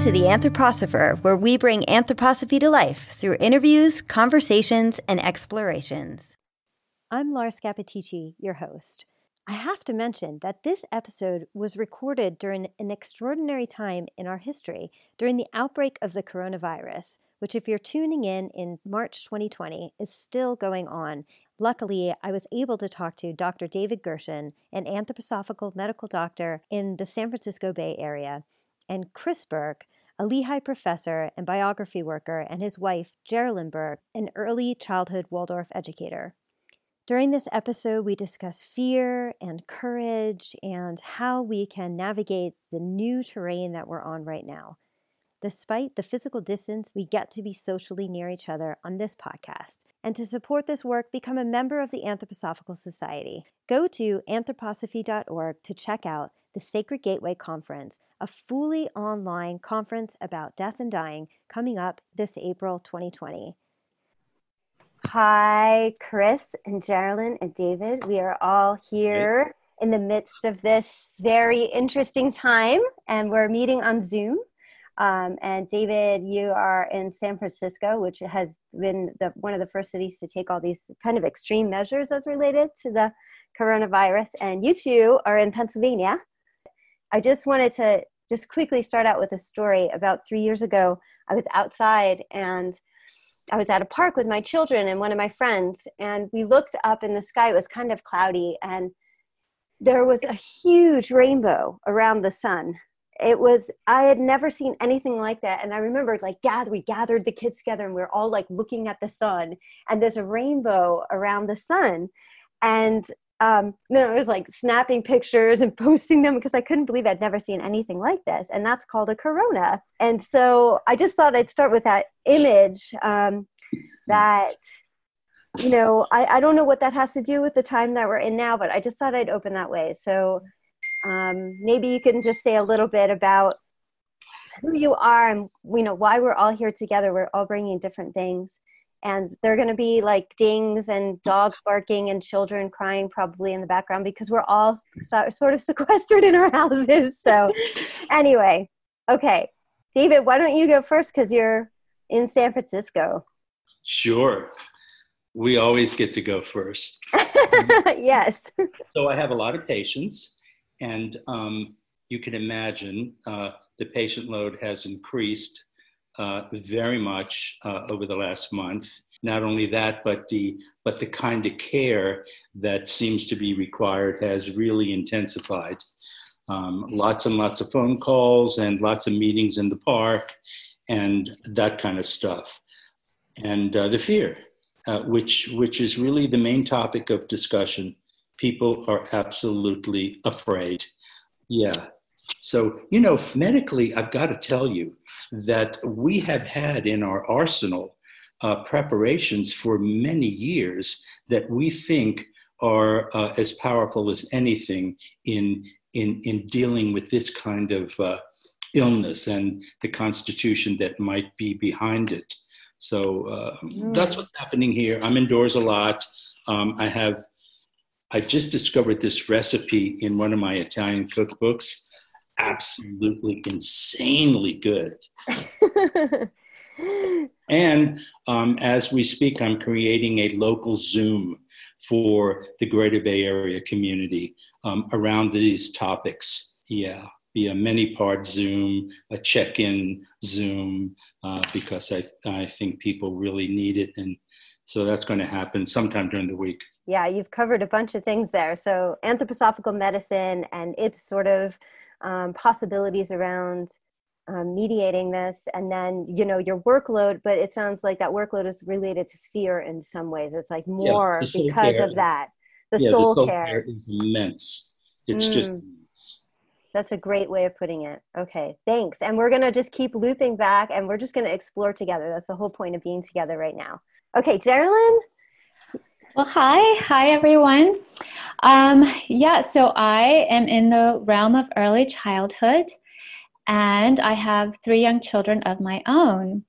to The Anthroposopher, where we bring anthroposophy to life through interviews, conversations, and explorations. I'm Laura Scappaticci, your host. I have to mention that this episode was recorded during an extraordinary time in our history, during the outbreak of the coronavirus, which, if you're tuning in in March 2020, is still going on. Luckily, I was able to talk to Dr. David Gershan, an anthroposophical medical doctor in the San Francisco Bay Area, and Chris Burke, a Lehigh professor and biography worker, and his wife, Jerilyn Burke, an early childhood Waldorf educator. During this episode, we discuss fear and courage and how we can navigate the new terrain that we're on right now. Despite the physical distance, we get to be socially near each other on this podcast. And to support this work, become a member of the Anthroposophical Society. Go to anthroposophy.org to check out the Sacred Gateway Conference, a fully online conference about death and dying coming up this April 2020. Hi, Chris and Jerilyn and David. We are all here in the midst of this very interesting time, and we're meeting on Zoom. Um, and David, you are in San Francisco, which has been the, one of the first cities to take all these kind of extreme measures as related to the coronavirus. And you two are in Pennsylvania. I just wanted to just quickly start out with a story. About three years ago, I was outside and I was at a park with my children and one of my friends, and we looked up in the sky. It was kind of cloudy, and there was a huge rainbow around the sun. It was I had never seen anything like that, and I remember like gather we gathered the kids together, and we are all like looking at the sun, and there's a rainbow around the sun, and um, then I was like snapping pictures and posting them because I couldn't believe I'd never seen anything like this. And that's called a corona. And so I just thought I'd start with that image um, that, you know, I, I don't know what that has to do with the time that we're in now, but I just thought I'd open that way. So um, maybe you can just say a little bit about who you are and, you know, why we're all here together. We're all bringing different things. And they're going to be like dings and dogs barking and children crying probably in the background because we're all sort of sequestered in our houses. So anyway okay. David why don't you go first? Because you're in san francisco. Sure. We always get to go first. Yes. So i have a lot of patients and um, you can imagine uh, the patient load has increased uh, very much uh, over the last month. Not only that, but the but the kind of care that seems to be required has really intensified. Um, lots and lots of phone calls and lots of meetings in the park and that kind of stuff. And uh, the fear, uh, which which is really the main topic of discussion. People are absolutely afraid. Yeah, so, you know, medically, I've got to tell you that we have had in our arsenal uh, preparations for many years that we think are uh, as powerful as anything in, in, in dealing with this kind of uh, illness and the constitution that might be behind it. So uh, mm. that's what's happening here. I'm indoors a lot. Um, I have, I just discovered this recipe in one of my Italian cookbooks absolutely insanely good. and um, as we speak, I'm creating a local Zoom for the Greater Bay Area community um, around these topics. Yeah, be a many part Zoom, a check in Zoom, uh, because I, I think people really need it. And so that's going to happen sometime during the week. Yeah, you've covered a bunch of things there. So, anthroposophical medicine and its sort of um, possibilities around um, mediating this and then you know your workload but it sounds like that workload is related to fear in some ways it's like more yeah, because care. of that the, yeah, soul, the soul care. care. is immense it's mm. just that's a great way of putting it okay thanks and we're going to just keep looping back and we're just going to explore together that's the whole point of being together right now okay Jerilyn well, hi. Hi, everyone. Um, yeah, so I am in the realm of early childhood, and I have three young children of my own.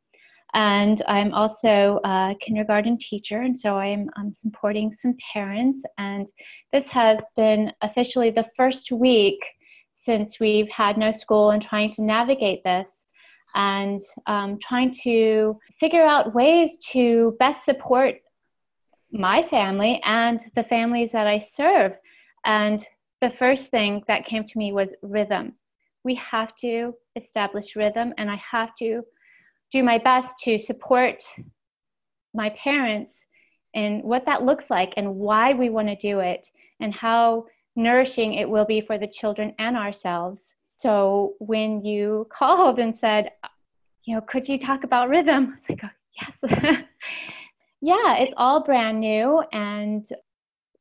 And I'm also a kindergarten teacher, and so I'm, I'm supporting some parents. And this has been officially the first week since we've had no school and trying to navigate this. And um, trying to figure out ways to best support my family and the families that I serve. And the first thing that came to me was rhythm. We have to establish rhythm, and I have to do my best to support my parents in what that looks like and why we want to do it and how nourishing it will be for the children and ourselves. So when you called and said, you know, could you talk about rhythm? It's like, oh, yes. yeah, it's all brand new. And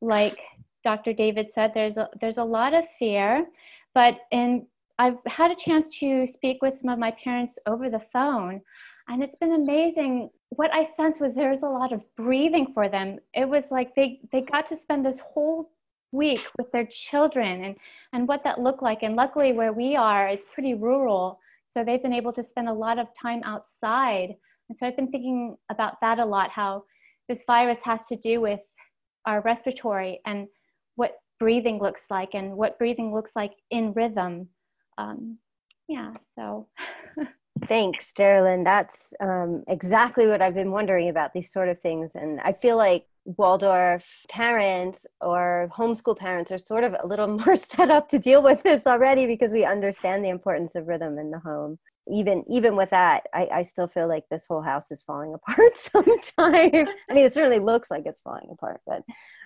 like Dr. David said, there's a, there's a lot of fear, but in, I've had a chance to speak with some of my parents over the phone and it's been amazing what i sensed was there was a lot of breathing for them it was like they they got to spend this whole week with their children and and what that looked like and luckily where we are it's pretty rural so they've been able to spend a lot of time outside and so i've been thinking about that a lot how this virus has to do with our respiratory and what breathing looks like and what breathing looks like in rhythm um, yeah so Thanks, Jerilyn. That's um, exactly what I've been wondering about these sort of things. And I feel like Waldorf parents or homeschool parents are sort of a little more set up to deal with this already because we understand the importance of rhythm in the home. Even even with that, I, I still feel like this whole house is falling apart sometimes. I mean, it certainly looks like it's falling apart, but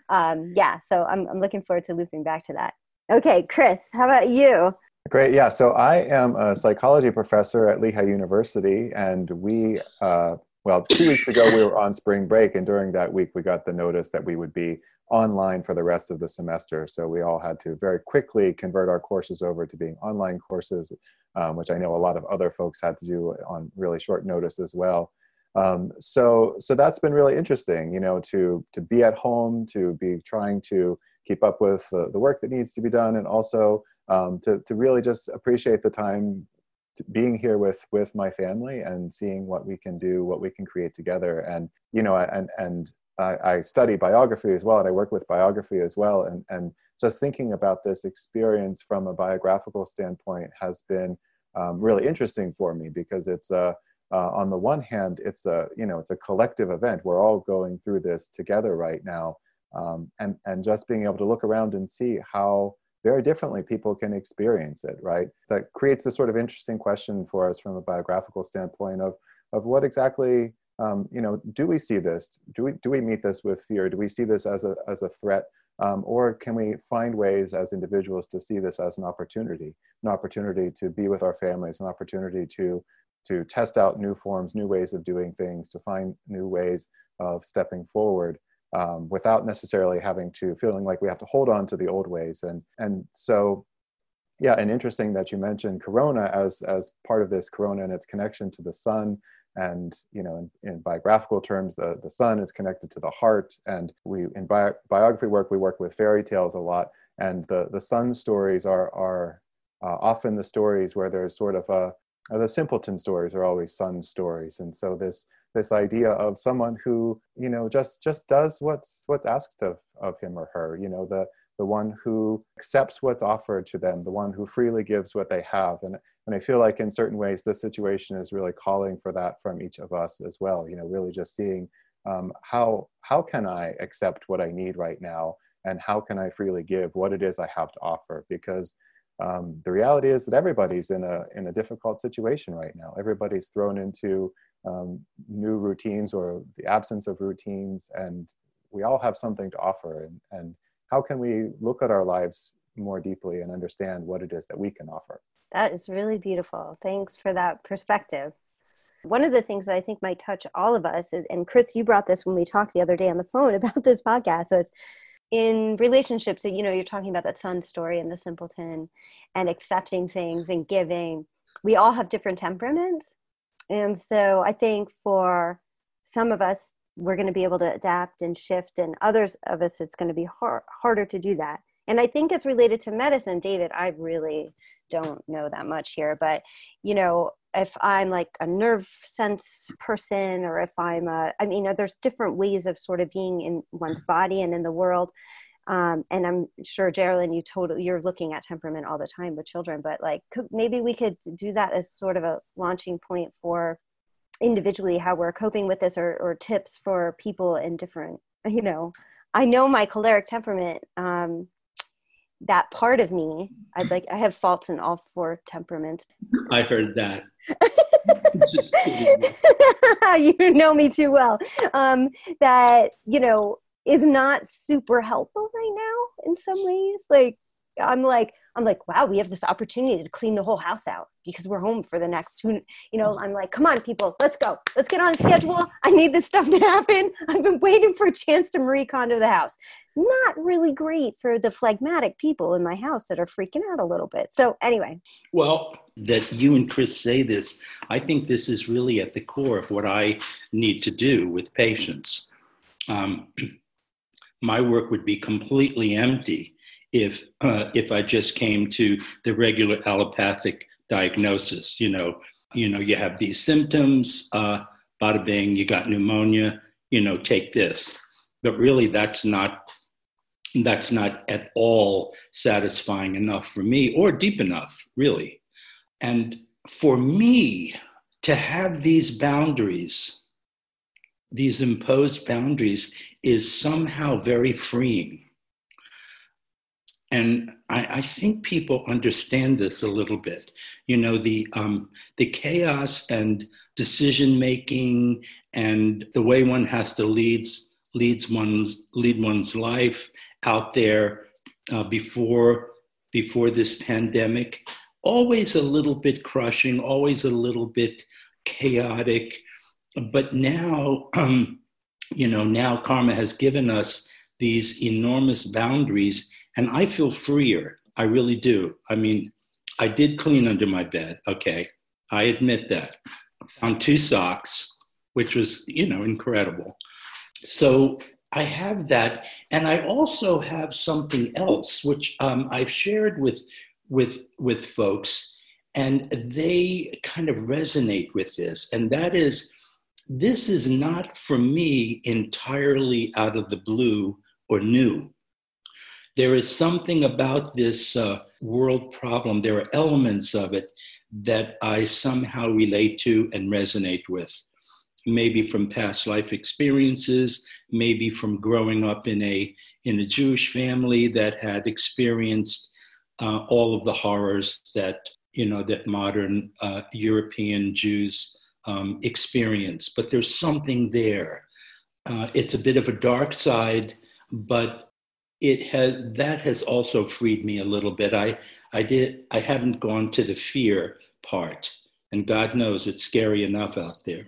um, yeah. So I'm I'm looking forward to looping back to that. Okay, Chris, how about you? Great. Yeah. So I am a psychology professor at Lehigh University, and we, uh, well, two weeks ago we were on spring break, and during that week we got the notice that we would be online for the rest of the semester. So we all had to very quickly convert our courses over to being online courses, um, which I know a lot of other folks had to do on really short notice as well. Um, so, so that's been really interesting, you know, to to be at home, to be trying to keep up with uh, the work that needs to be done, and also um, to, to really just appreciate the time being here with with my family and seeing what we can do what we can create together. And you know and and I, I, study biography as well and i work with biography as well. And and just thinking about this experience from a biographical standpoint has been um, really interesting for me because it's a uh, on the one hand it's a you know it's a collective event. We're all going through this together right now. Um, and and just being able to look around and see how very differently people can experience it, right? That creates this sort of interesting question for us from a biographical standpoint of, of what exactly, um, you know, do we see this? Do we, do we meet this with fear? Do we see this as a, as a threat? Um, or can we find ways as individuals to see this as an opportunity, an opportunity to be with our families, an opportunity to, to test out new forms, new ways of doing things, to find new ways of stepping forward um, without necessarily having to feeling like we have to hold on to the old ways. And and so yeah and interesting that you mentioned corona as as part of this corona and its connection to the sun and you know in, in biographical terms the, the sun is connected to the heart. And we in bi- biography work we work with fairy tales a lot. And the the sun stories are are uh, often the stories where there's sort of a the simpleton stories are always sun stories. And so this this idea of someone who you know just just does what's what's asked of of him or her you know the the one who accepts what's offered to them the one who freely gives what they have. And and i feel like in certain ways this situation is really calling for that from each of us as well you know really just seeing um, how how can i accept what i need right now? And how can i freely give what it is i have to offer? Because um, the reality is that everybody's in a in a difficult situation right now. Everybody's thrown into um, new routines or the absence of routines and we all have something to offer. And, and how can we look at our lives more deeply and understand what it is that we can offer? That is really beautiful. Thanks for that perspective. One of the things that i think might touch all of us and chris you brought this when we talked the other day on the phone about this podcast was in relationships you know you're talking about that sun story and the simpleton and accepting things and giving. We all have different temperaments and so I think for some of us, we're going to be able to adapt and shift, and others of us, it's going to be hard, harder to do that. And I think it's related to medicine. David, I really don't know that much here, but you know, if I'm like a nerve sense person, or if I'm a, I mean, there's different ways of sort of being in one's mm. body and in the world. Um, and i'm sure jerilyn you totally you're looking at temperament all the time with children but like could, maybe we could do that as sort of a launching point for individually how we're coping with this or, or tips for people in different you know. I know my choleric temperament um, that part of me i'd like i have faults in all four temperaments. I heard that. You know me too well. Um, that you know is not super helpful right now in some ways. Like i'm like i'm like wow we have this opportunity to clean the whole house out because we're home for the next two you know i'm like come on people let's go. Let's get on schedule. I need this stuff to happen. I've been waiting for a chance to marie kondo the house. Not really great for the phlegmatic people in my house that are freaking out a little bit. So anyway. Well that you and chris say this i think this is really at the core of what i need to do with patients. Um, my work would be completely empty if uh, if I just came to the regular allopathic diagnosis. You know, you know, you have these symptoms, uh, bada bing, you got pneumonia. You know, take this. But really, that's not that's not at all satisfying enough for me, or deep enough, really. And for me to have these boundaries these imposed boundaries is somehow very freeing. And I, I, think people understand this a little bit. You know, the, um, the chaos and decision making and the way one has to leads, leads one's, lead one's life out there uh, before, before this pandemic, always a little bit crushing, always a little bit chaotic but now, um, you know, now karma has given us these enormous boundaries, and I feel freer. I really do. I mean, I did clean under my bed. Okay, I admit that. Found two socks, which was, you know, incredible. So I have that, and I also have something else, which um, I've shared with with with folks, and they kind of resonate with this, and that is this is not for me entirely out of the blue or new. There is something about this uh, world problem, there are elements of it that I somehow relate to and resonate with. Maybe from past life experiences, maybe from growing up in a, in a Jewish family that had experienced uh, all of the horrors that, you know, that modern uh, European Jews um, experience, but there's something there. Uh, it's a bit of a dark side, but it has that has also freed me a little bit. I I did I haven't gone to the fear part, and God knows it's scary enough out there.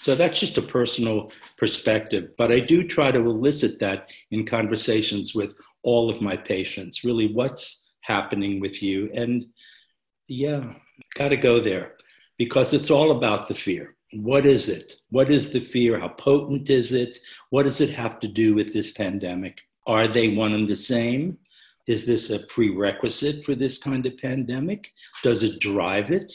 So that's just a personal perspective, but I do try to elicit that in conversations with all of my patients. Really, what's happening with you? And yeah, got to go there because it's all about the fear. What is it? What is the fear? How potent is it? What does it have to do with this pandemic? Are they one and the same? Is this a prerequisite for this kind of pandemic? Does it drive it?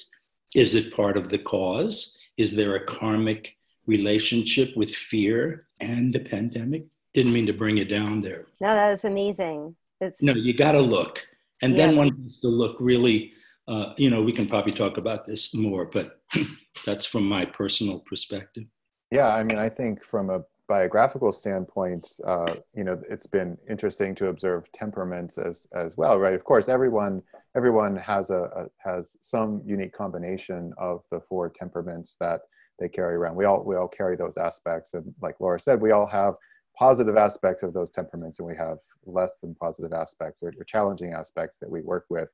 Is it part of the cause? Is there a karmic relationship with fear and the pandemic? Didn't mean to bring it down there. No, that was amazing. It's... No, you got to look. And yeah. then one has to look really uh, you know, we can probably talk about this more, but that's from my personal perspective. Yeah, I mean, I think from a biographical standpoint, uh, you know, it's been interesting to observe temperaments as as well, right? Of course, everyone everyone has a, a has some unique combination of the four temperaments that they carry around. We all we all carry those aspects, and like Laura said, we all have positive aspects of those temperaments, and we have less than positive aspects or, or challenging aspects that we work with.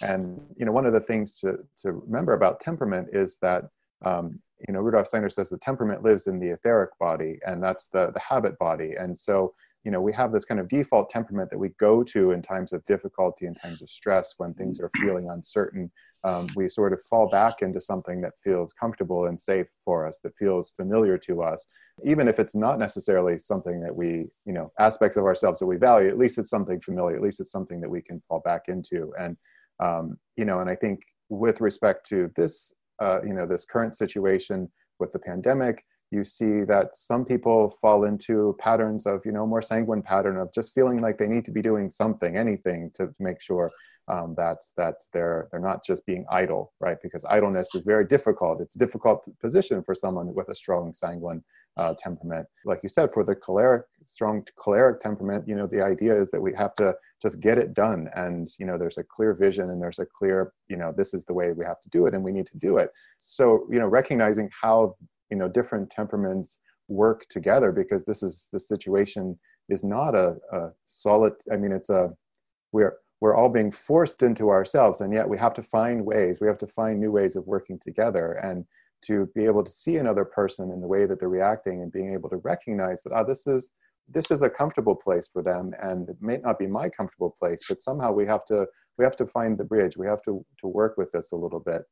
And you know, one of the things to, to remember about temperament is that um, you know Rudolf Steiner says the temperament lives in the etheric body, and that's the the habit body. And so you know we have this kind of default temperament that we go to in times of difficulty, in times of stress, when things are feeling uncertain. Um, we sort of fall back into something that feels comfortable and safe for us, that feels familiar to us, even if it's not necessarily something that we, you know, aspects of ourselves that we value. At least it's something familiar. At least it's something that we can fall back into. And um, you know, and I think with respect to this, uh, you know, this current situation with the pandemic, you see that some people fall into patterns of you know more sanguine pattern of just feeling like they need to be doing something anything to, make sure um, that that they're they're not just being idle right? Because idleness is very difficult. It's a difficult position for someone with a strong sanguine uh, temperament. Like you said for the choleric strong choleric temperament you know the idea is that we have to just get it done. And you know there's a clear vision and there's a clear you know this is the way we have to do it and we need to do it. So you know recognizing how you know different temperaments work together because this is the situation is not a, a solid i mean it's a we're we're all being forced into ourselves and yet we have to find ways we have to find new ways of working together and to be able to see another person in the way that they're reacting and being able to recognize that oh this is this is a comfortable place for them and it may not be my comfortable place but somehow we have to we have to find the bridge. We have to to work with this a little bit.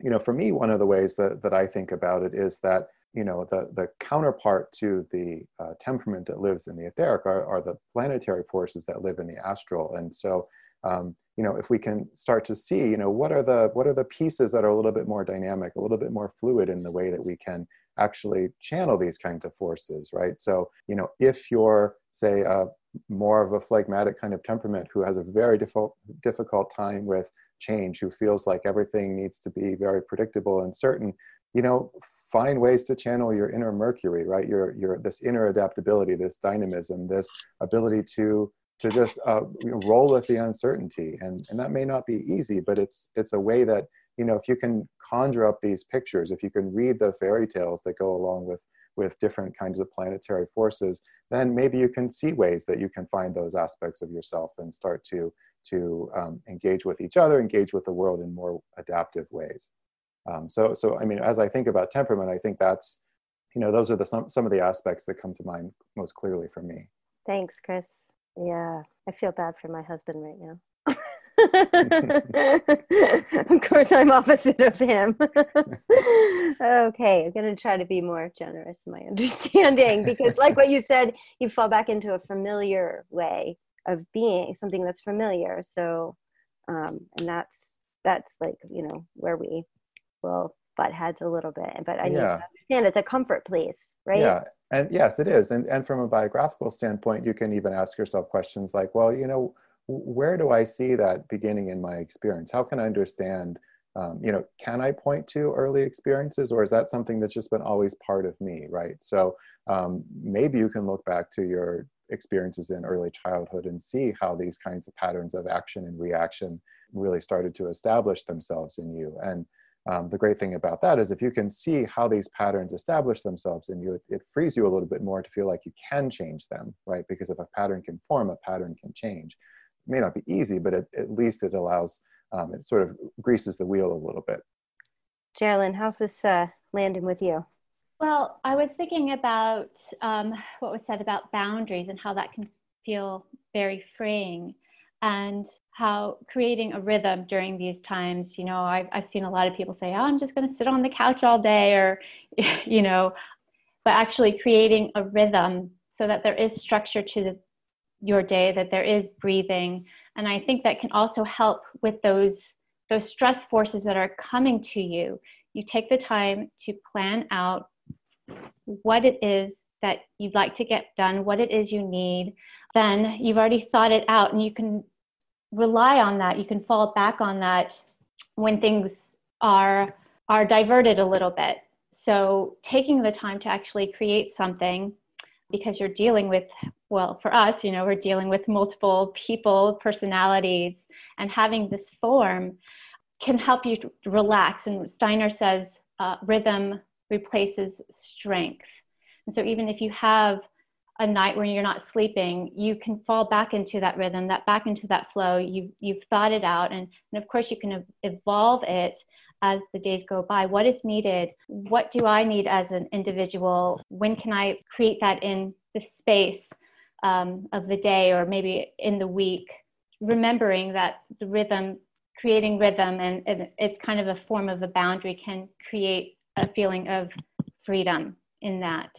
You know for me one of the ways that, that i think about it is that you know the, the counterpart to the uh, temperament that lives in the etheric are, are the planetary forces that live in the astral. And so um, you know if we can start to see you know what are the what are the pieces that are a little bit more dynamic a little bit more fluid in the way that we can actually channel these kinds of forces right? So you know if you're say uh, more of a phlegmatic kind of temperament who has a very difficult difficult time with change who feels like everything needs to be very predictable and certain you know find ways to channel your inner mercury right? Your your this inner adaptability this dynamism this ability to to just uh, roll with the uncertainty. And and that may not be easy but it's it's a way that you know if you can conjure up these pictures if you can read the fairy tales that go along with with different kinds of planetary forces then maybe you can see ways that you can find those aspects of yourself and start to to um, engage with each other engage with the world in more adaptive ways um, so, so I mean, as I think about temperament, I think that's, you know, those are the some some of the aspects that come to mind most clearly for me. Thanks, Chris. Yeah, I feel bad for my husband right now. of course, I'm opposite of him. okay, I'm going to try to be more generous in my understanding because, like what you said, you fall back into a familiar way of being, something that's familiar. So, um, and that's that's like you know where we will butt heads a little bit. But I yeah. need to understand it's a comfort place, right? Yeah. And yes, it is. And and from a biographical standpoint, you can even ask yourself questions like, well, you know, where do I see that beginning in my experience? How can I understand? Um, you know, can I point to early experiences, or is that something that's just been always part of me, right? So um, maybe you can look back to your experiences in early childhood and see how these kinds of patterns of action and reaction really started to establish themselves in you. And um, the great thing about that is if you can see how these patterns establish themselves in you, it, it, frees you a little bit more to feel like you can change them, right? Because if a pattern can form, a pattern can change. It may not be easy, but it, at least it allows, um, it sort of greases the wheel a little bit. Jerilyn, how's this uh, landing with you? Well, I was thinking about um, what was said about boundaries and how that can feel very freeing and how creating a rhythm during these times you know i've, I've seen a lot of people say oh i'm just going to sit on the couch all day or you know but actually creating a rhythm so that there is structure to the, your day that there is breathing. And i think that can also help with those those stress forces that are coming to you. You take the time to plan out what it is that you'd like to get done what it is you need. Then you've already thought it out and you can rely on that. You can fall back on that when things are are diverted a little bit. So taking the time to actually create something because you're dealing with well for us you know we're dealing with multiple people personalities and having this form can help you relax and steiner says uh, rhythm replaces strength and so even if you have a night when you're not sleeping, you can fall back into that rhythm, that back into that flow. You you've thought it out, and, and of course you can evolve it as the days go by. What is needed? What do I need as an individual? When can I create that in the space um, of the day, or maybe in the week? Remembering that the rhythm, creating rhythm, and, and it's kind of a form of a boundary, can create a feeling of freedom in that.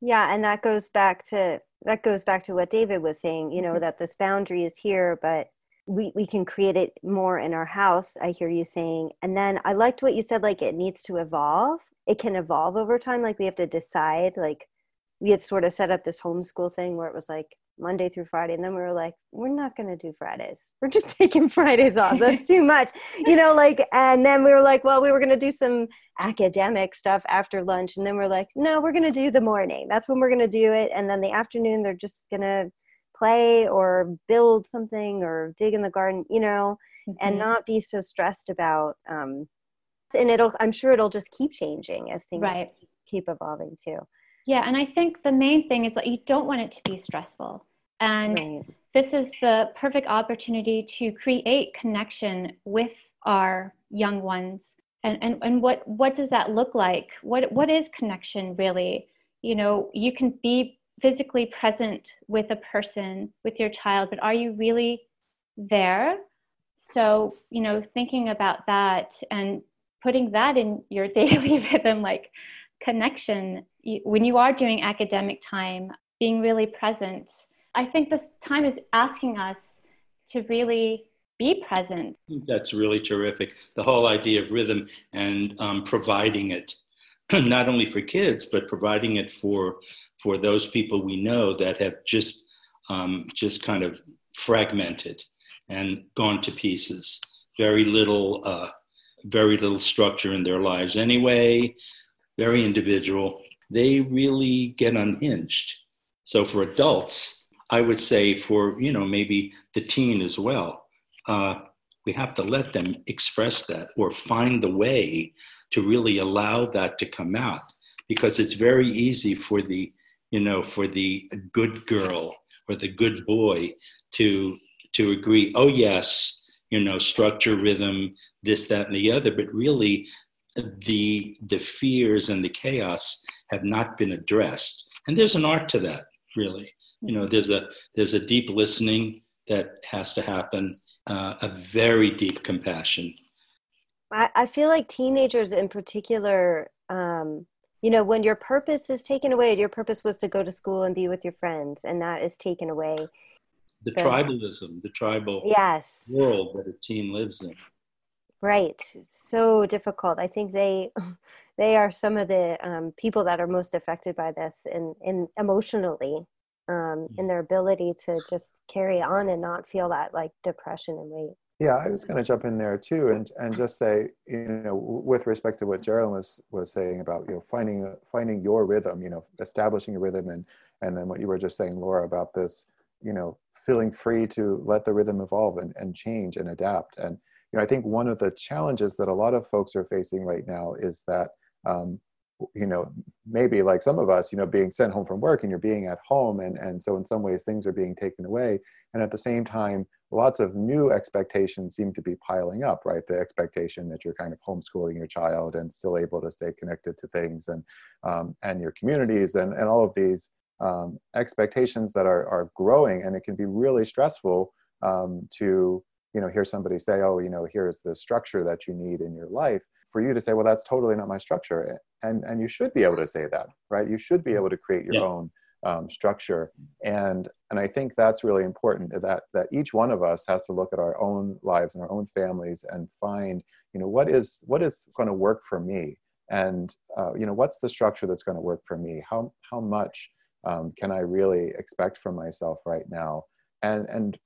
Yeah, and that goes back to that goes back to what David was saying, you know, mm-hmm. that this boundary is here, but we, we can create it more in our house, I hear you saying. And then I liked what you said, like it needs to evolve. it can evolve over time. Like we have to decide, like we had sort of set up this homeschool thing where it was like Monday through Friday. And then we were like, we're not going to do Fridays. We're just taking Fridays off. That's too much, you know, like, and then we were like, well, we were going to do some academic stuff after lunch. And then we're like, no, we're going to do the morning. That's when we're going to do it. And then the afternoon, they're just going to play or build something or dig in the garden, you know, mm-hmm. and not be so stressed about, um, and it'll, I'm sure it'll just keep changing as things right. keep evolving too. Yeah, and I think the main thing is that you don't want it to be stressful. And right. this is the perfect opportunity to create connection with our young ones. And, and, and what, what does that look like? What, what is connection really? You know, you can be physically present with a person, with your child, but are you really there? So, you know, thinking about that and putting that in your daily rhythm, like connection when you are doing academic time, being really present. I think this time is asking us to really be present. That's really terrific. The whole idea of rhythm and um, providing it, not only for kids, but providing it for for those people we know that have just um, just kind of fragmented and gone to pieces. Very little, uh, very little structure in their lives anyway. Very individual they really get unhinged. So for adults, I would say for, you know, maybe the teen as well, uh, we have to let them express that or find the way to really allow that to come out because it's very easy for the, you know, for the good girl or the good boy to to agree, oh yes, you know, structure, rhythm, this, that, and the other, but really the the fears and the chaos have not been addressed. And there's an art to that, really. You know, there's a there's a deep listening that has to happen, uh, a very deep compassion. I, I feel like teenagers in particular, um, you know, when your purpose is taken away, your purpose was to go to school and be with your friends, and that is taken away. The tribalism, the tribal yes. world that a teen lives in. Right. So difficult. I think they they are some of the um, people that are most affected by this in, in emotionally um, in their ability to just carry on and not feel that like depression and weight. Yeah, I was going to jump in there too, and and just say, you know, with respect to what Jerilyn was was saying about you know finding finding your rhythm, you know, establishing a rhythm, and and then what you were just saying, Laura, about this, you know, feeling free to let the rhythm evolve and, and change and adapt, and you know, I think one of the challenges that a lot of folks are facing right now is that, um, you know, maybe like some of us, you know, being sent home from work and you're being at home, and and so in some ways things are being taken away, and at the same time, lots of new expectations seem to be piling up. Right, the expectation that you're kind of homeschooling your child and still able to stay connected to things and um, and your communities and and all of these um, expectations that are are growing, and it can be really stressful um, to you know hear somebody say oh you know here's the structure that you need in your life for you to say well that's totally not my structure and and you should be able to say that right? You should be able to create your yeah. own um, structure and and i think that's really important that that each one of us has to look at our own lives and our own families and find you know what is what is going to work for me? And uh, you know what's the structure that's going to work for me? How how much um, can i really expect from myself right now? And and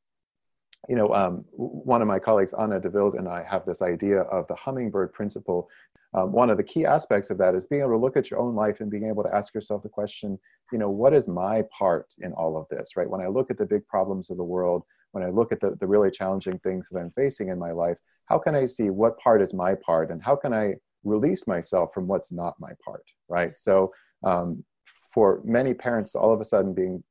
you know, um, one of my colleagues, Anna de and I have this idea of the hummingbird principle. Um, one of the key aspects of that is being able to look at your own life and being able to ask yourself the question, you know, what is my part in all of this, right? When I look at the big problems of the world, when I look at the, the really challenging things that I'm facing in my life, how can I see what part is my part and how can I release myself from what's not my part, right? So um, for many parents all of a sudden being,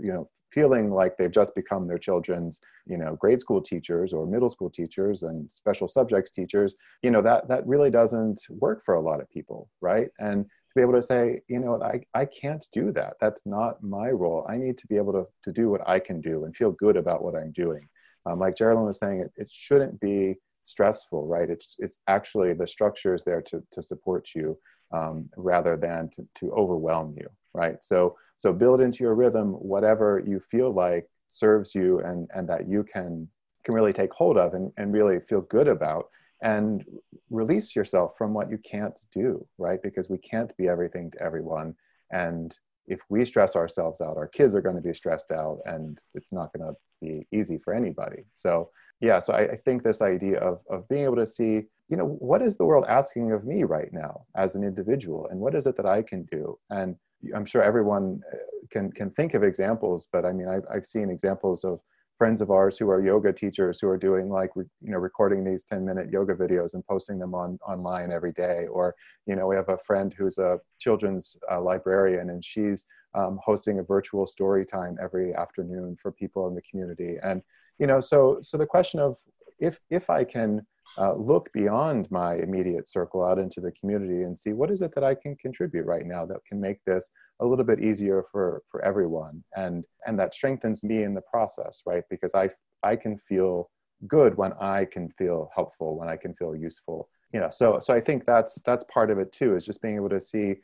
you know, feeling like they've just become their children's you know grade school teachers or middle school teachers and special subjects teachers you know that that really doesn't work for a lot of people right? And to be able to say you know i, I can't do that. That's not my role. I need to be able to, to do what i can do and feel good about what i'm doing. Um, like jerilyn was saying it, it shouldn't be stressful right? It's it's actually the structure is there to, to support you um, rather than to, to overwhelm you right? So so build into your rhythm whatever you feel like serves you and, and that you can can really take hold of and, and really feel good about and release yourself from what you can't do, right? Because we can't be everything to everyone. And if we stress ourselves out, our kids are going to be stressed out, and it's not going to be easy for anybody. So, yeah, so I, I, think this idea of, of being able to see, you know, what is the world asking of me right now as an individual, and what is it that I can do? And I'm sure everyone uh, can can think of examples, but I mean, I've, I've seen examples of friends of ours who are yoga teachers who are doing like you know recording these 10 minute yoga videos and posting them on online every day. Or you know we have a friend who's a children's uh, librarian and she's um, hosting a virtual story time every afternoon for people in the community. And you know so so the question of if if i can uh, look beyond my immediate circle out into the community and see what is it that I can contribute right now that can make this a little bit easier for for everyone. And and that strengthens me in the process right? Because I I can feel good when I can feel helpful when I can feel useful. You know so so I think that's that's part of it too is just being able to see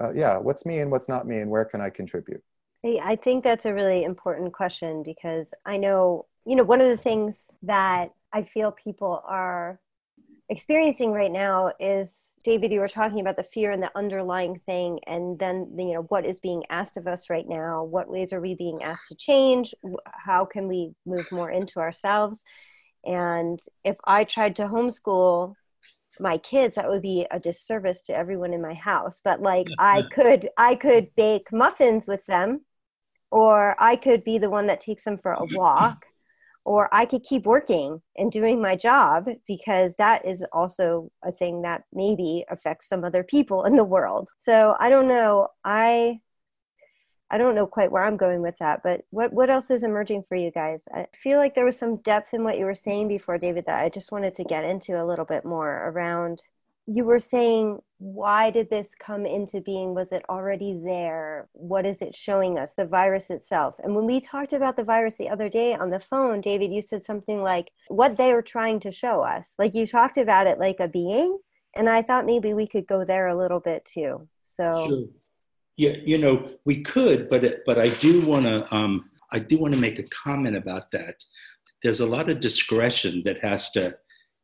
uh, yeah what's me and what's not me and where can I contribute? I think that's a really important question because I know you know one of the things that I feel people are experiencing right now is David, you were talking about the fear and the underlying thing, and then you know what is being asked of us right now. What ways are we being asked to change? How can we move more into ourselves? And if I tried to homeschool my kids, that would be a disservice to everyone in my house. But like, I could, I could bake muffins with them, or I could be the one that takes them for a walk or I could keep working and doing my job because that is also a thing that maybe affects some other people in the world. So I don't know. I I don't know quite where I'm going with that, but what what else is emerging for you guys? I feel like there was some depth in what you were saying before, David, that I just wanted to get into a little bit more around you were saying why did this come into being? Was it already there? What is it showing us? The virus itself. And when we talked about the virus the other day on the phone david you said something like what they are trying to show us. Like you talked about it like a being and i thought maybe we could go there a little bit too. So sure. yeah you know we could but it, but i do want to um i do want to make a comment about that. There's a lot of discretion that has to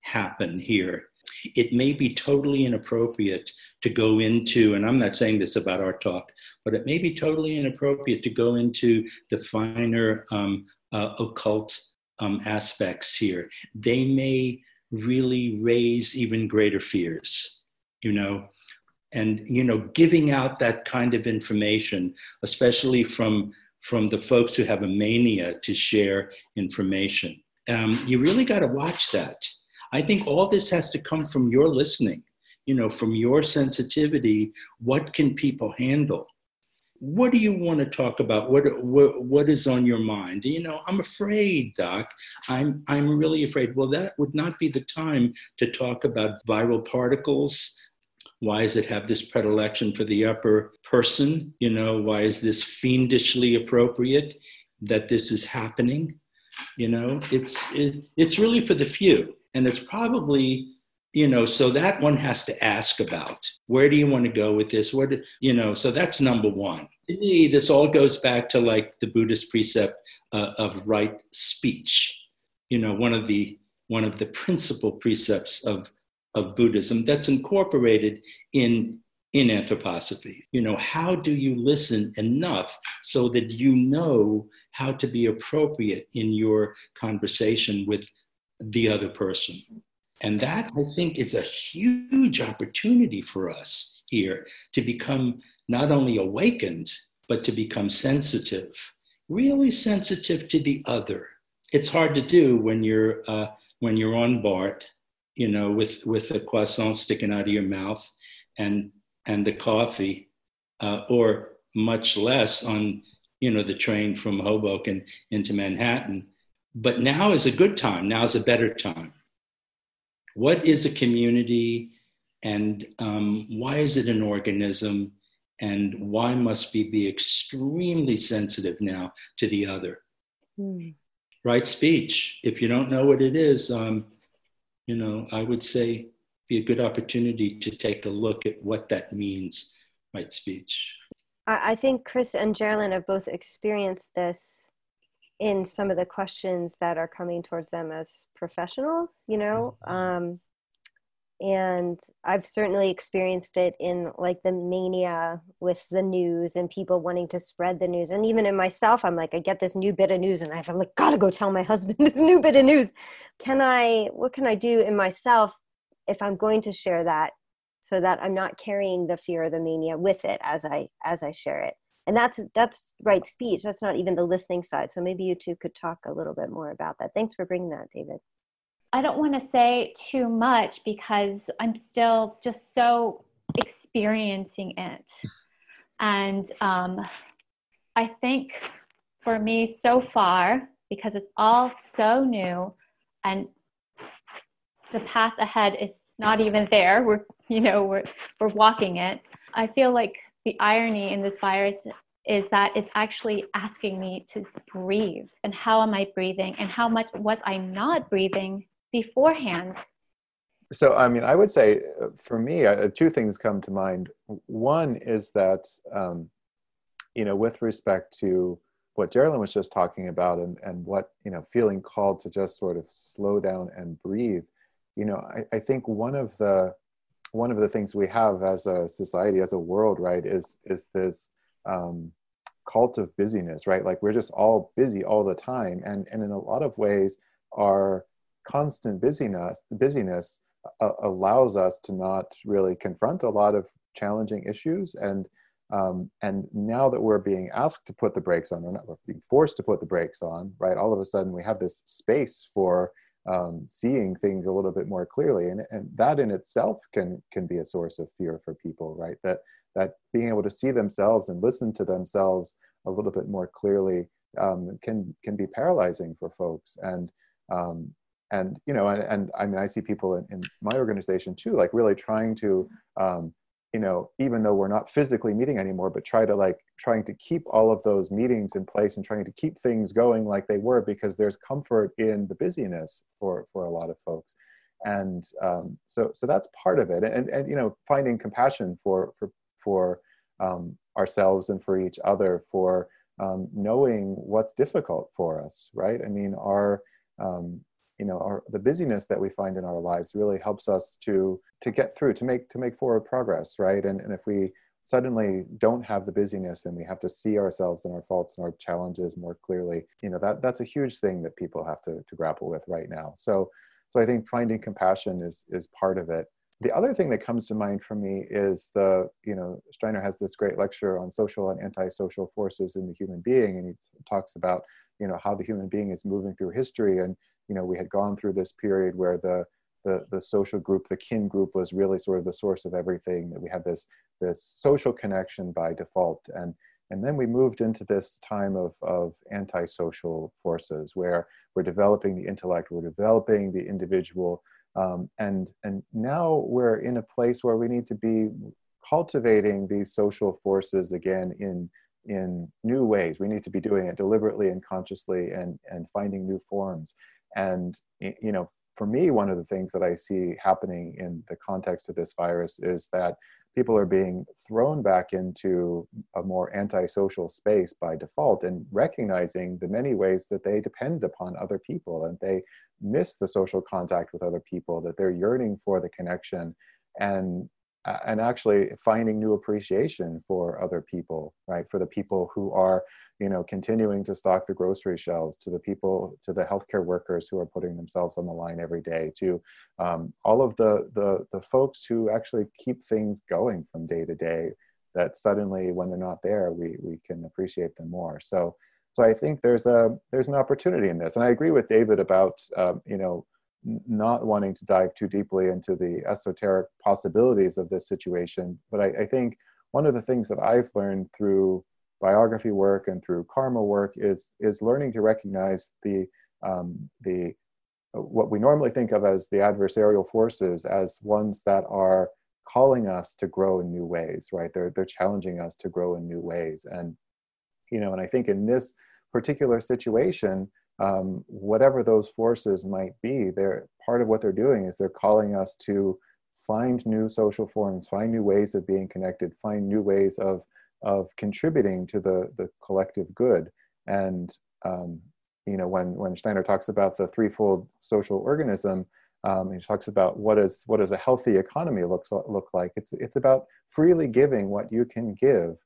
happen here it may be totally inappropriate to go into, and I'm not saying this about our talk, but it may be totally inappropriate to go into the finer um, uh, occult um, aspects here. They may really raise even greater fears, you know. And you know, giving out that kind of information, especially from from the folks who have a mania to share information, um, you really got to watch that I think all this has to come from your listening, you know, from your sensitivity. What can people handle? What do you want to talk about? What, what, what is on your mind? You know, I'm afraid, Doc. I'm, I'm really afraid. Well, that would not be the time to talk about viral particles. Why does it have this predilection for the upper person? You know, why is this fiendishly appropriate that this is happening? You know, it's, it, it's really for the few and it's probably, you know, so that one has to ask about where do you want to go with this? What, you know, so that's number one. To me, this all goes back to like the Buddhist precept uh, of right speech. You know, one of the one of the principal precepts of of Buddhism that's incorporated in in anthroposophy. You know, how do you listen enough so that you know how to be appropriate in your conversation with the other person. And that, I think, is a huge opportunity for us here to become not only awakened, but to become sensitive, really sensitive to the other. It's hard to do when you're, uh, when you're on BART, you know, with, with a croissant sticking out of your mouth and, and the coffee, uh, or much less on, you know, the train from Hoboken into Manhattan but now is a good time. Now is a better time. What is a community and um, why is it an organism? And why must we be extremely sensitive now to the other? Mm. Right speech. If you don't know what it is, um, you know, I would say be a good opportunity to take a look at what that means, right speech. I think Chris and Jerilyn have both experienced this in some of the questions that are coming towards them as professionals you know mm-hmm. um, and I've certainly experienced it in like the mania with the news and people wanting to spread the news. And even in myself, I'm like, I get this new bit of news and I'm like, gotta go tell my husband this new bit of news. Can I, what can I do in myself if I'm going to share that so that I'm not carrying the fear or the mania with it as I, as I share it. And that's, that's right speech. That's not even the listening side. So maybe you two could talk a little bit more about that. Thanks for bringing that, David. I don't want to say too much because I'm still just so experiencing it. And um, I think for me so far, because it's all so new and the path ahead is not even there, we're, you know, we're, we're walking it. I feel like the irony in this virus is that it's actually asking me to breathe and how am I breathing and how much was I not breathing beforehand? So, I mean, I would say uh, for me, uh, two things come to mind. One is that, um, you know, with respect to what Jerilyn was just talking about and, and what, you know, feeling called to just sort of slow down and breathe, you know, I, I think one of the, one of the things we have as a society, as a world, right, is, is this um, cult of busyness, right? Like we're just all busy all the time. And, and in a lot of ways, our constant busyness busyness uh, allows us to not really confront a lot of challenging issues and um, and now that we're being asked to put the brakes on or not we're being forced to put the brakes on right all of a sudden we have this space for um, seeing things a little bit more clearly. And, and that in itself can can be a source of fear for people right? That that being able to see themselves and listen to themselves a little bit more clearly um, can can be paralyzing for folks. And um, and you know and, and i mean i see people in, in, my organization too like really trying to um, you know even though we're not physically meeting anymore but try to like trying to keep all of those meetings in place and trying to keep things going like they were because there's comfort in the busyness for for a lot of folks. And um, so so that's part of it. And and you know finding compassion for for for um, ourselves and for each other for um, knowing what's difficult for us right? I mean our um, you know our, the busyness that we find in our lives really helps us to to get through to make to make forward progress right? And, and if we suddenly don't have the busyness and we have to see ourselves and our faults and our challenges more clearly. You know that that's a huge thing that people have to, to grapple with right now. So so i think finding compassion is is part of it. The other thing that comes to mind for me is the you know steiner has this great lecture on social and antisocial forces in the human being and he talks about you know how the human being is moving through history and you know we had gone through this period where the the, the social group, the kin group was really sort of the source of everything, that we had this, this social connection by default. And, and then we moved into this time of, of antisocial forces where we're developing the intellect, we're developing the individual. Um, and, and now we're in a place where we need to be cultivating these social forces again in, in new ways. We need to be doing it deliberately and consciously and, and finding new forms. And, you know, for me, one of the things that I see happening in the context of this virus is that people are being thrown back into a more antisocial space by default and recognizing the many ways that they depend upon other people and they miss the social contact with other people, that they're yearning for the connection. And and actually finding new appreciation for other people, right? For the people who are you know, continuing to stock the grocery shelves, to the people, to the healthcare workers who are putting themselves on the line every day, to um, all of the, the the folks who actually keep things going from day to day. That suddenly, when they're not there, we we can appreciate them more. So, so I think there's a there's an opportunity in this, and I agree with David about um, you know not wanting to dive too deeply into the esoteric possibilities of this situation. But I, I think one of the things that I've learned through biography work and through karma work is is learning to recognize the um, the what we normally think of as the adversarial forces as ones that are calling us to grow in new ways right they're they're challenging us to grow in new ways and you know and i think in this particular situation um, whatever those forces might be they're part of what they're doing is they're calling us to find new social forms find new ways of being connected find new ways of of contributing to the the collective good and um, you know when when steiner talks about the threefold social organism Um, he talks about what is what does a healthy economy looks look like. It's it's about freely giving what you can give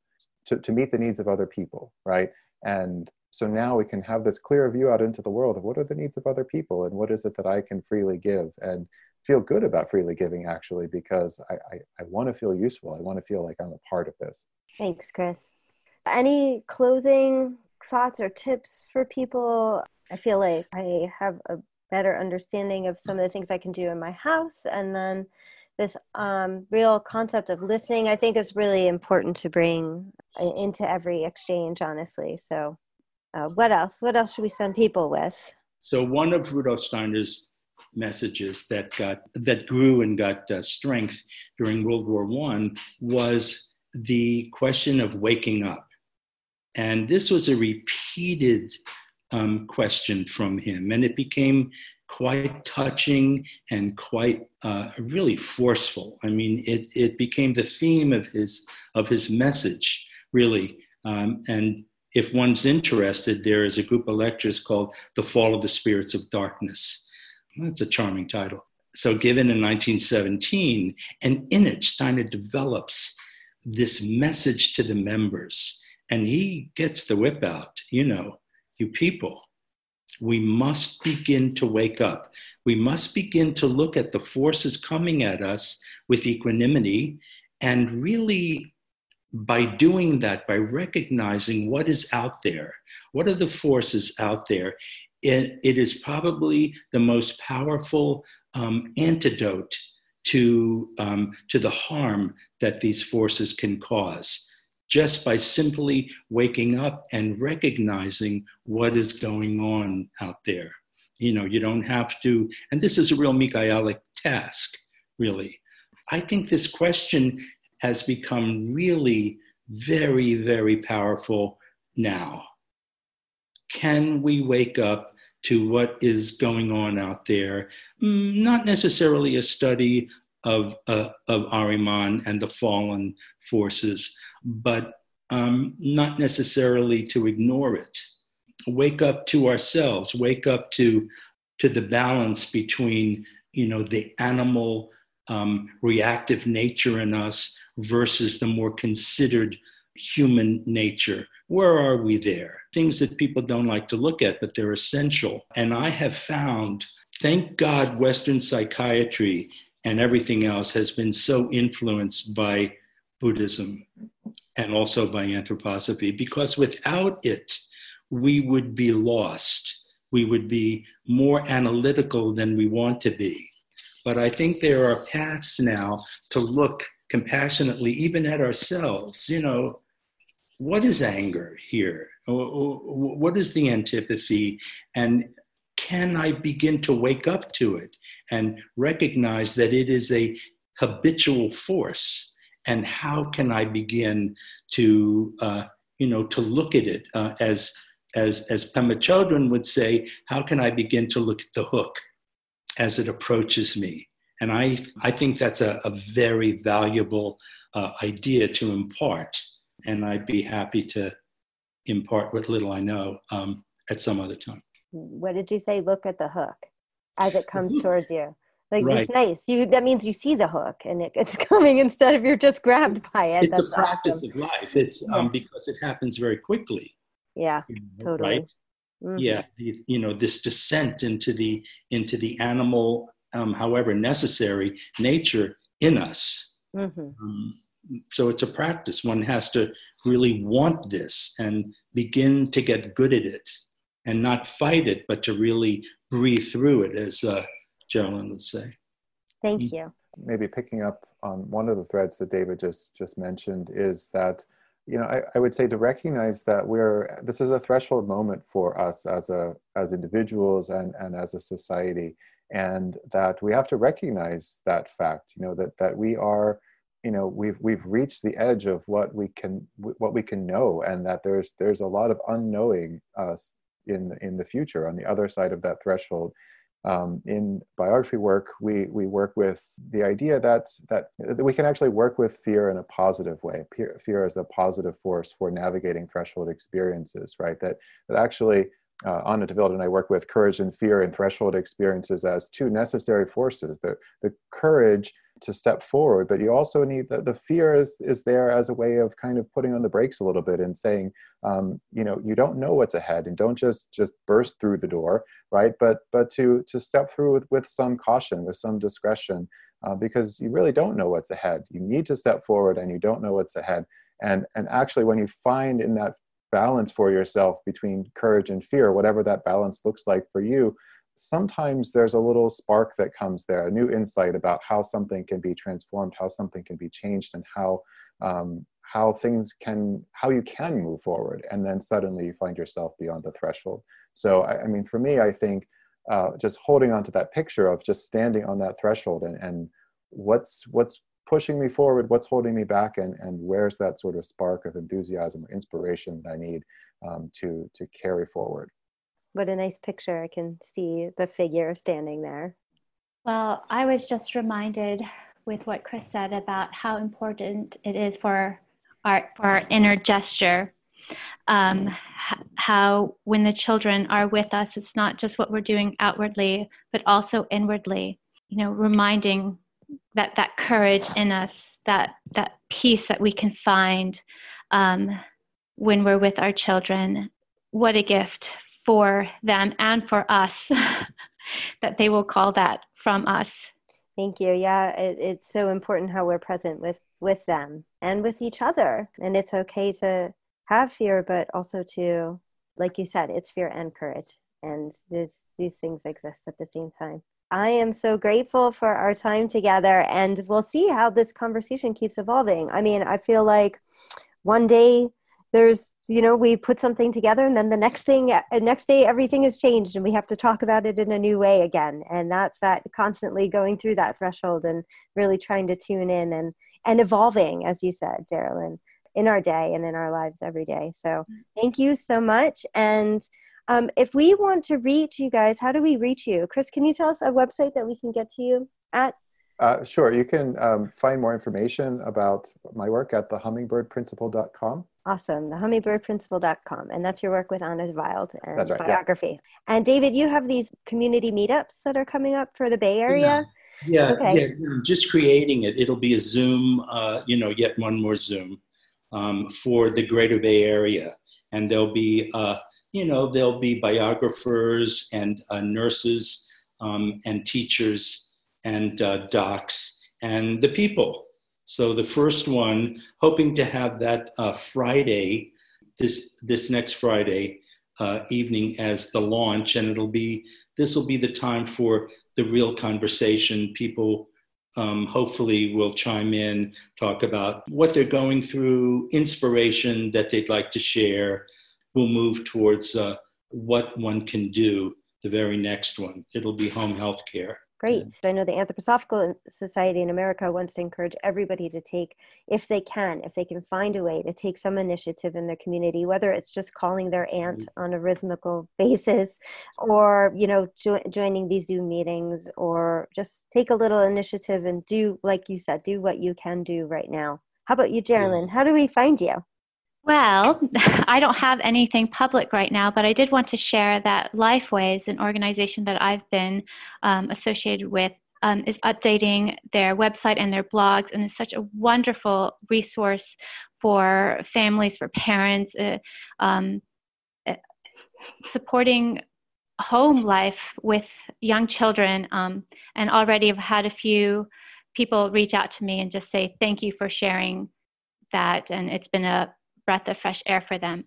to, to meet the needs of other people, right? And so now we can have this clear view out into the world of what are the needs of other people and what is it that I can freely give and feel good about freely giving actually because I, I, I want to feel useful. I want to feel like I'm a part of this. Thanks, Chris. Any closing thoughts or tips for people? I feel like I have a better understanding of some of the things I can do in my house and then this um, real concept of listening i think is really important to bring into every exchange honestly so uh, what else? What else should we send people with? So one of Rudolf Steiner's messages that got that grew and got uh, strength during World War One was the question of waking up, and this was a repeated um, question from him, and it became quite touching and quite uh, really forceful. I mean, it it became the theme of his of his message really, um, and if one's interested, there is a group of lectures called The Fall of the Spirits of Darkness. That's a charming title. So, given in 1917, and in it, Steiner develops this message to the members, and he gets the whip out. You know, you people, we must begin to wake up. We must begin to look at the forces coming at us with equanimity and really by doing that, by recognizing what is out there, what are the forces out there, it, it is probably the most powerful um, antidote to, um, to the harm that these forces can cause. Just by simply waking up and recognizing what is going on out there. You know, you don't have to, and this is a real Michaelic task, really. I think this question has become really very, very powerful now. Can we wake up to what is going on out there? Mm, not necessarily a study of, uh, of Ahriman and the fallen forces, but um, not necessarily to ignore it. Wake up to ourselves, wake up to, to the balance between you know, the animal um, reactive nature in us versus the more considered human nature. Where are we there? Things that people don't like to look at, but they're essential. And I have found, thank God, Western psychiatry and everything else has been so influenced by Buddhism and also by anthroposophy, because without it, we would be lost. We would be more analytical than we want to be. But I think there are paths now to look compassionately even at ourselves. You know, what is anger here? What is the antipathy? And can I begin to wake up to it and recognize that it is a habitual force? And how can I begin to, uh, you know, to look at it uh, as, as, as Pema Chodron would say, how can I begin to look at the hook? As it approaches me. And I, I think that's a, a very valuable uh, idea to impart. And I'd be happy to impart what little I know um, at some other time. What did you say? Look at the hook as it comes towards you. Like right. it's nice. You that means you see the hook and it, it's coming instead of you're just grabbed by it. It's That's a practice awesome. of life. It's um, because it happens very quickly. Yeah, totally. Right? Mm-hmm. Yeah, the, you know this descent into the into the animal, um, however necessary, nature in us. Mm-hmm. Um, so it's a practice. One has to really want this and begin to get good at it, and not fight it, but to really breathe through it, as uh, Jerilyn would say. Thank you. Maybe picking up on one of the threads that David just just mentioned is that you know, I, I, would say to recognize that we're this is a threshold moment for us as a as individuals and and as a society, and that we have to recognize that fact. You know that that we are, you know, we've we've reached the edge of what we can what we can know, and that there's there's a lot of unknowing us in in the future on the other side of that threshold um, in biography work, we, we work with the idea that, that, we can actually work with fear in a positive way. Fear, fear a positive force for navigating threshold experiences, right? That, that actually uh, Anna Deville and I work with courage and fear and threshold experiences as two necessary forces. The, the courage to step forward, but you also need the, the fear is, is there as a way of kind of putting on the brakes a little bit and saying, um, you know, you don't know what's ahead and don't just just burst through the door, right? But but to to step through with, with some caution, with some discretion, uh, because you really don't know what's ahead. You need to step forward and you don't know what's ahead. And and actually when you find in that balance for yourself between courage and fear, whatever that balance looks like for you, sometimes there's a little spark that comes there, a new insight about how something can be transformed, how something can be changed, and how um, how things can how you can move forward. And then suddenly you find yourself beyond the threshold. So I, I mean, for me, I think uh, just holding on to that picture of just standing on that threshold and and what's what's pushing me forward what's holding me back and and where's that sort of spark of enthusiasm or inspiration that i need um, to to carry forward? What a nice picture. I can see the figure standing there. Well i was just reminded with what chris said about how important it is for our for our inner gesture. Um, how when the children are with us it's not just what we're doing outwardly but also inwardly. You know reminding that that courage in us, that that peace that we can find um, when we're with our children. What a gift for them and for us that they will call that from us. Thank you. Yeah, it, it's so important how we're present with with them and with each other, and it's okay to have fear, but also to, like you said, it's fear and courage, and this, these things exist at the same time. I am so grateful for our time together, and we'll see how this conversation keeps evolving. I mean, I feel like one day there's, you know, we put something together, and then the next thing, uh, next day, everything has changed, and we have to talk about it in a new way again. And that's that constantly going through that threshold and really trying to tune in and and evolving, as you said, Jerilyn, in our day and in our lives every day. So, mm-hmm. thank you so much, and um, if we want to reach you guys, how do we reach you? Chris, can you tell us a website that we can get to you at? Uh, sure. You can um, find more information about my work at thehummingbirdprinciple.com. Awesome. Thehummingbirdprinciple.com. And that's your work with Anna Wild and right, biography. Yeah. And David, you have these community meetups that are coming up for the Bay Area. Yeah, yeah, okay. yeah just creating it. It'll be a Zoom, uh, you know, yet one more Zoom um, for the greater Bay Area. And there'll be uh, you know, there'll be biographers and uh, nurses um, and teachers and uh, docs and the people. So the first one, hoping to have that uh, Friday, this this next Friday uh, evening as the launch, and it'll be this will be the time for the real conversation. People um, hopefully will chime in, talk about what they're going through, inspiration that they'd like to share, we'll move towards uh, what one can do the very next one. It'll be home health care. Great. So I know the Anthroposophical Society in America wants to encourage everybody to take, if they can, if they can find a way to take some initiative in their community, whether it's just calling their aunt mm-hmm. on a rhythmical basis or, you know, jo- joining these Zoom meetings or just take a little initiative and do, like you said, do what you can do right now. How about you, Jerilyn? How do we find you? Well, I don't have anything public right now, but I did want to share that Lifeways, an organization that I've been um, associated with, um, is updating their website and their blogs, and is such a wonderful resource for families, for parents, uh, um, uh, supporting home life with young children. Um, and already I've had a few people reach out to me and just say, Thank you for sharing that. And it's been a breath of fresh air for them.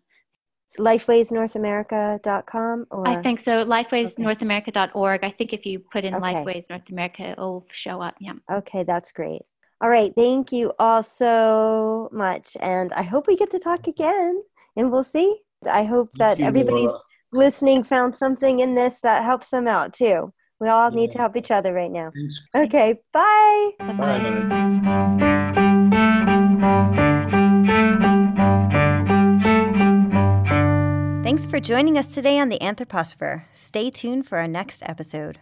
LifewaysNorthAmerica.com or I think so. LifewaysNorthAmerica.org. I think if you put in okay. Lifeways North America, it'll show up. Yeah. Okay, that's great. All right, thank you all so much, and I hope we get to talk again, and we'll see. I hope that everybody's listening found something in this that helps them out too. We all yeah. need to help each other right now. Thanks. Okay, bye. Bye. bye. Thanks for joining us today on the Anthroposopher. Stay tuned for our next episode.